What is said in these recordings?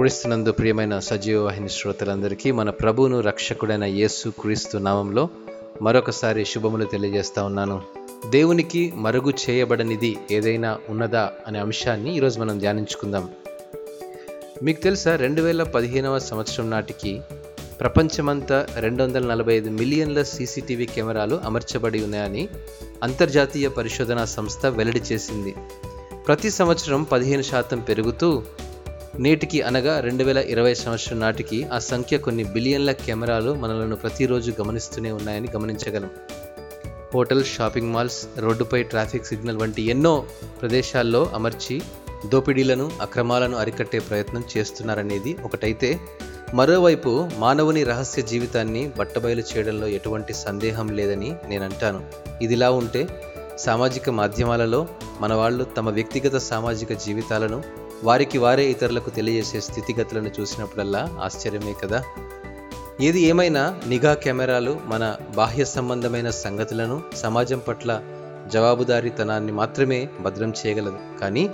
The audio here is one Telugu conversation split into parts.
క్రీస్తునందు ప్రియమైన సజీవ వాహిని శ్రోతలందరికీ మన ప్రభువును రక్షకుడైన యేసు క్రీస్తు నామంలో మరొకసారి శుభములు తెలియజేస్తా ఉన్నాను. దేవునికి మరుగు చేయబడనిది ఏదైనా ఉన్నదా అనే అంశాన్ని ఈరోజు మనం ధ్యానించుకుందాం. మీకు తెలుసా రెండు వేల పదిహేనవ సంవత్సరం నాటికి ప్రపంచమంతా రెండు వందల నలభై ఐదు మిలియన్ల సీసీటీవీ కెమెరాలు అమర్చబడి ఉన్నాయని అంతర్జాతీయ పరిశోధనా సంస్థ వెల్లడి చేసింది. ప్రతి సంవత్సరం పదిహేను శాతం పెరుగుతూ నేటికి అనగా రెండు వేల ఇరవై సంవత్సరం నాటికి ఆ సంఖ్య కొన్ని బిలియన్ల కెమెరాలు మనలను ప్రతిరోజు గమనిస్తూనే ఉన్నాయని గమనించగలం. హోటల్ షాపింగ్ మాల్స్ రోడ్డుపై ట్రాఫిక్ సిగ్నల్ వంటి ఎన్నో ప్రదేశాల్లో అమర్చి దోపిడీలను అక్రమాలను అరికట్టే ప్రయత్నం చేస్తున్నారనేది ఒకటైతే మరోవైపు మానవుని రహస్య జీవితాన్ని బట్టబయలు చేయడంలో ఎటువంటి సందేహం లేదని నేను అంటాను ఇదిలా ఉంటే సామాజిక మాధ్యమాలలో మన వాళ్ళు తమ వ్యక్తిగత సామాజిక జీవితాలను వారికి వారే ఇతరులకు తెలియజేసే స్థితిగతులను చూసినప్పుడల్లా ఆశ్చర్యమే కదా. ఏది ఏమైనా నిఘా కెమెరాలు మన బాహ్య సంబంధమైన సంగతులను సమాజం పట్ల జవాబుదారీతనాన్ని మాత్రమే భద్రం చేయగలదు. కానీ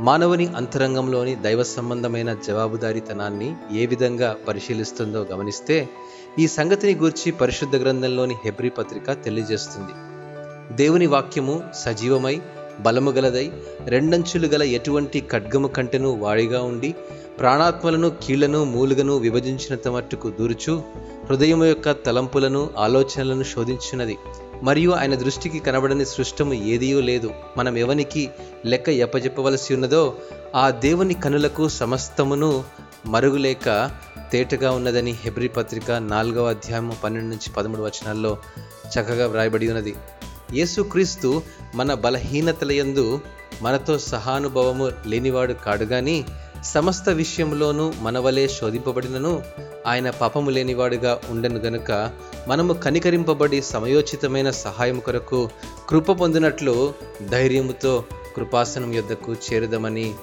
మానవుని అంతరంగంలోని దైవ సంబంధమైన జవాబుదారీతనాన్ని ఏ విధంగా పరిశీలిస్తుందో గమనిస్తే ఈ సంగతిని గూర్చి పరిశుద్ధ గ్రంథంలోని హెబ్రి పత్రిక తెలియజేస్తుంది. దేవుని వాక్యము సజీవమై బలము గలదై రెండంచులు గల ఎటువంటి ఖడ్గము కంటెను వాడిగా ఉండి ప్రాణాత్మలను కీళ్ళను మూలుగను విభజించినంత మట్టుకు దూరుచు హృదయం యొక్క తలంపులను ఆలోచనలను శోధించినది. మరియు ఆయన దృష్టికి కనబడని సృష్టము ఏదియో లేదు. మనం ఎవనికి లెక్క ఎప్పజెప్పవలసి ఉన్నదో ఆ దేవుని కనులకు సమస్తమును మరుగులేక తేటగా ఉన్నదని హెబ్రి పత్రిక నాలుగవ అధ్యాయం పన్నెండు నుంచి పదమూడు వచనాల్లో చక్కగా వ్రాయబడి ఉన్నది. యేసుక్రీస్తు మన బలహీనతలయందు మనతో సహానుభవము లేనివాడు కాడు గాని సమస్త విషయంలోనూ మనవలే శోధింపబడినను ఆయన పాపము లేనివాడుగా ఉండను గనుక మనము కనికరింపబడి సమయోచితమైన సహాయం కొరకు కృప పొందినట్లు ధైర్యముతో కృపాసనం యొద్దకు చేరుదామని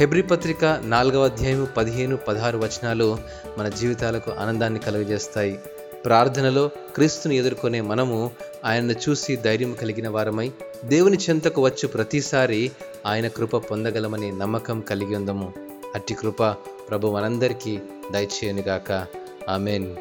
హెబ్రిపత్రిక నాలుగవ అధ్యాయం పదిహేను పదహారు వచనాలు మన జీవితాలకు ఆనందాన్ని కలుగజేస్తాయి. ప్రార్థనలో క్రీస్తుని ఎదుర్కొనే మనము ఆయనను చూసి ధైర్యం కలిగిన వారమై దేవుని చెంతకు వచ్చు ప్రతిసారి ఆయన కృప పొందగలమనే నమ్మకం కలిగి ఉందము. అట్టి కృప ప్రభు మనందరికీ దయచేయనుగాక. ఆమెన్.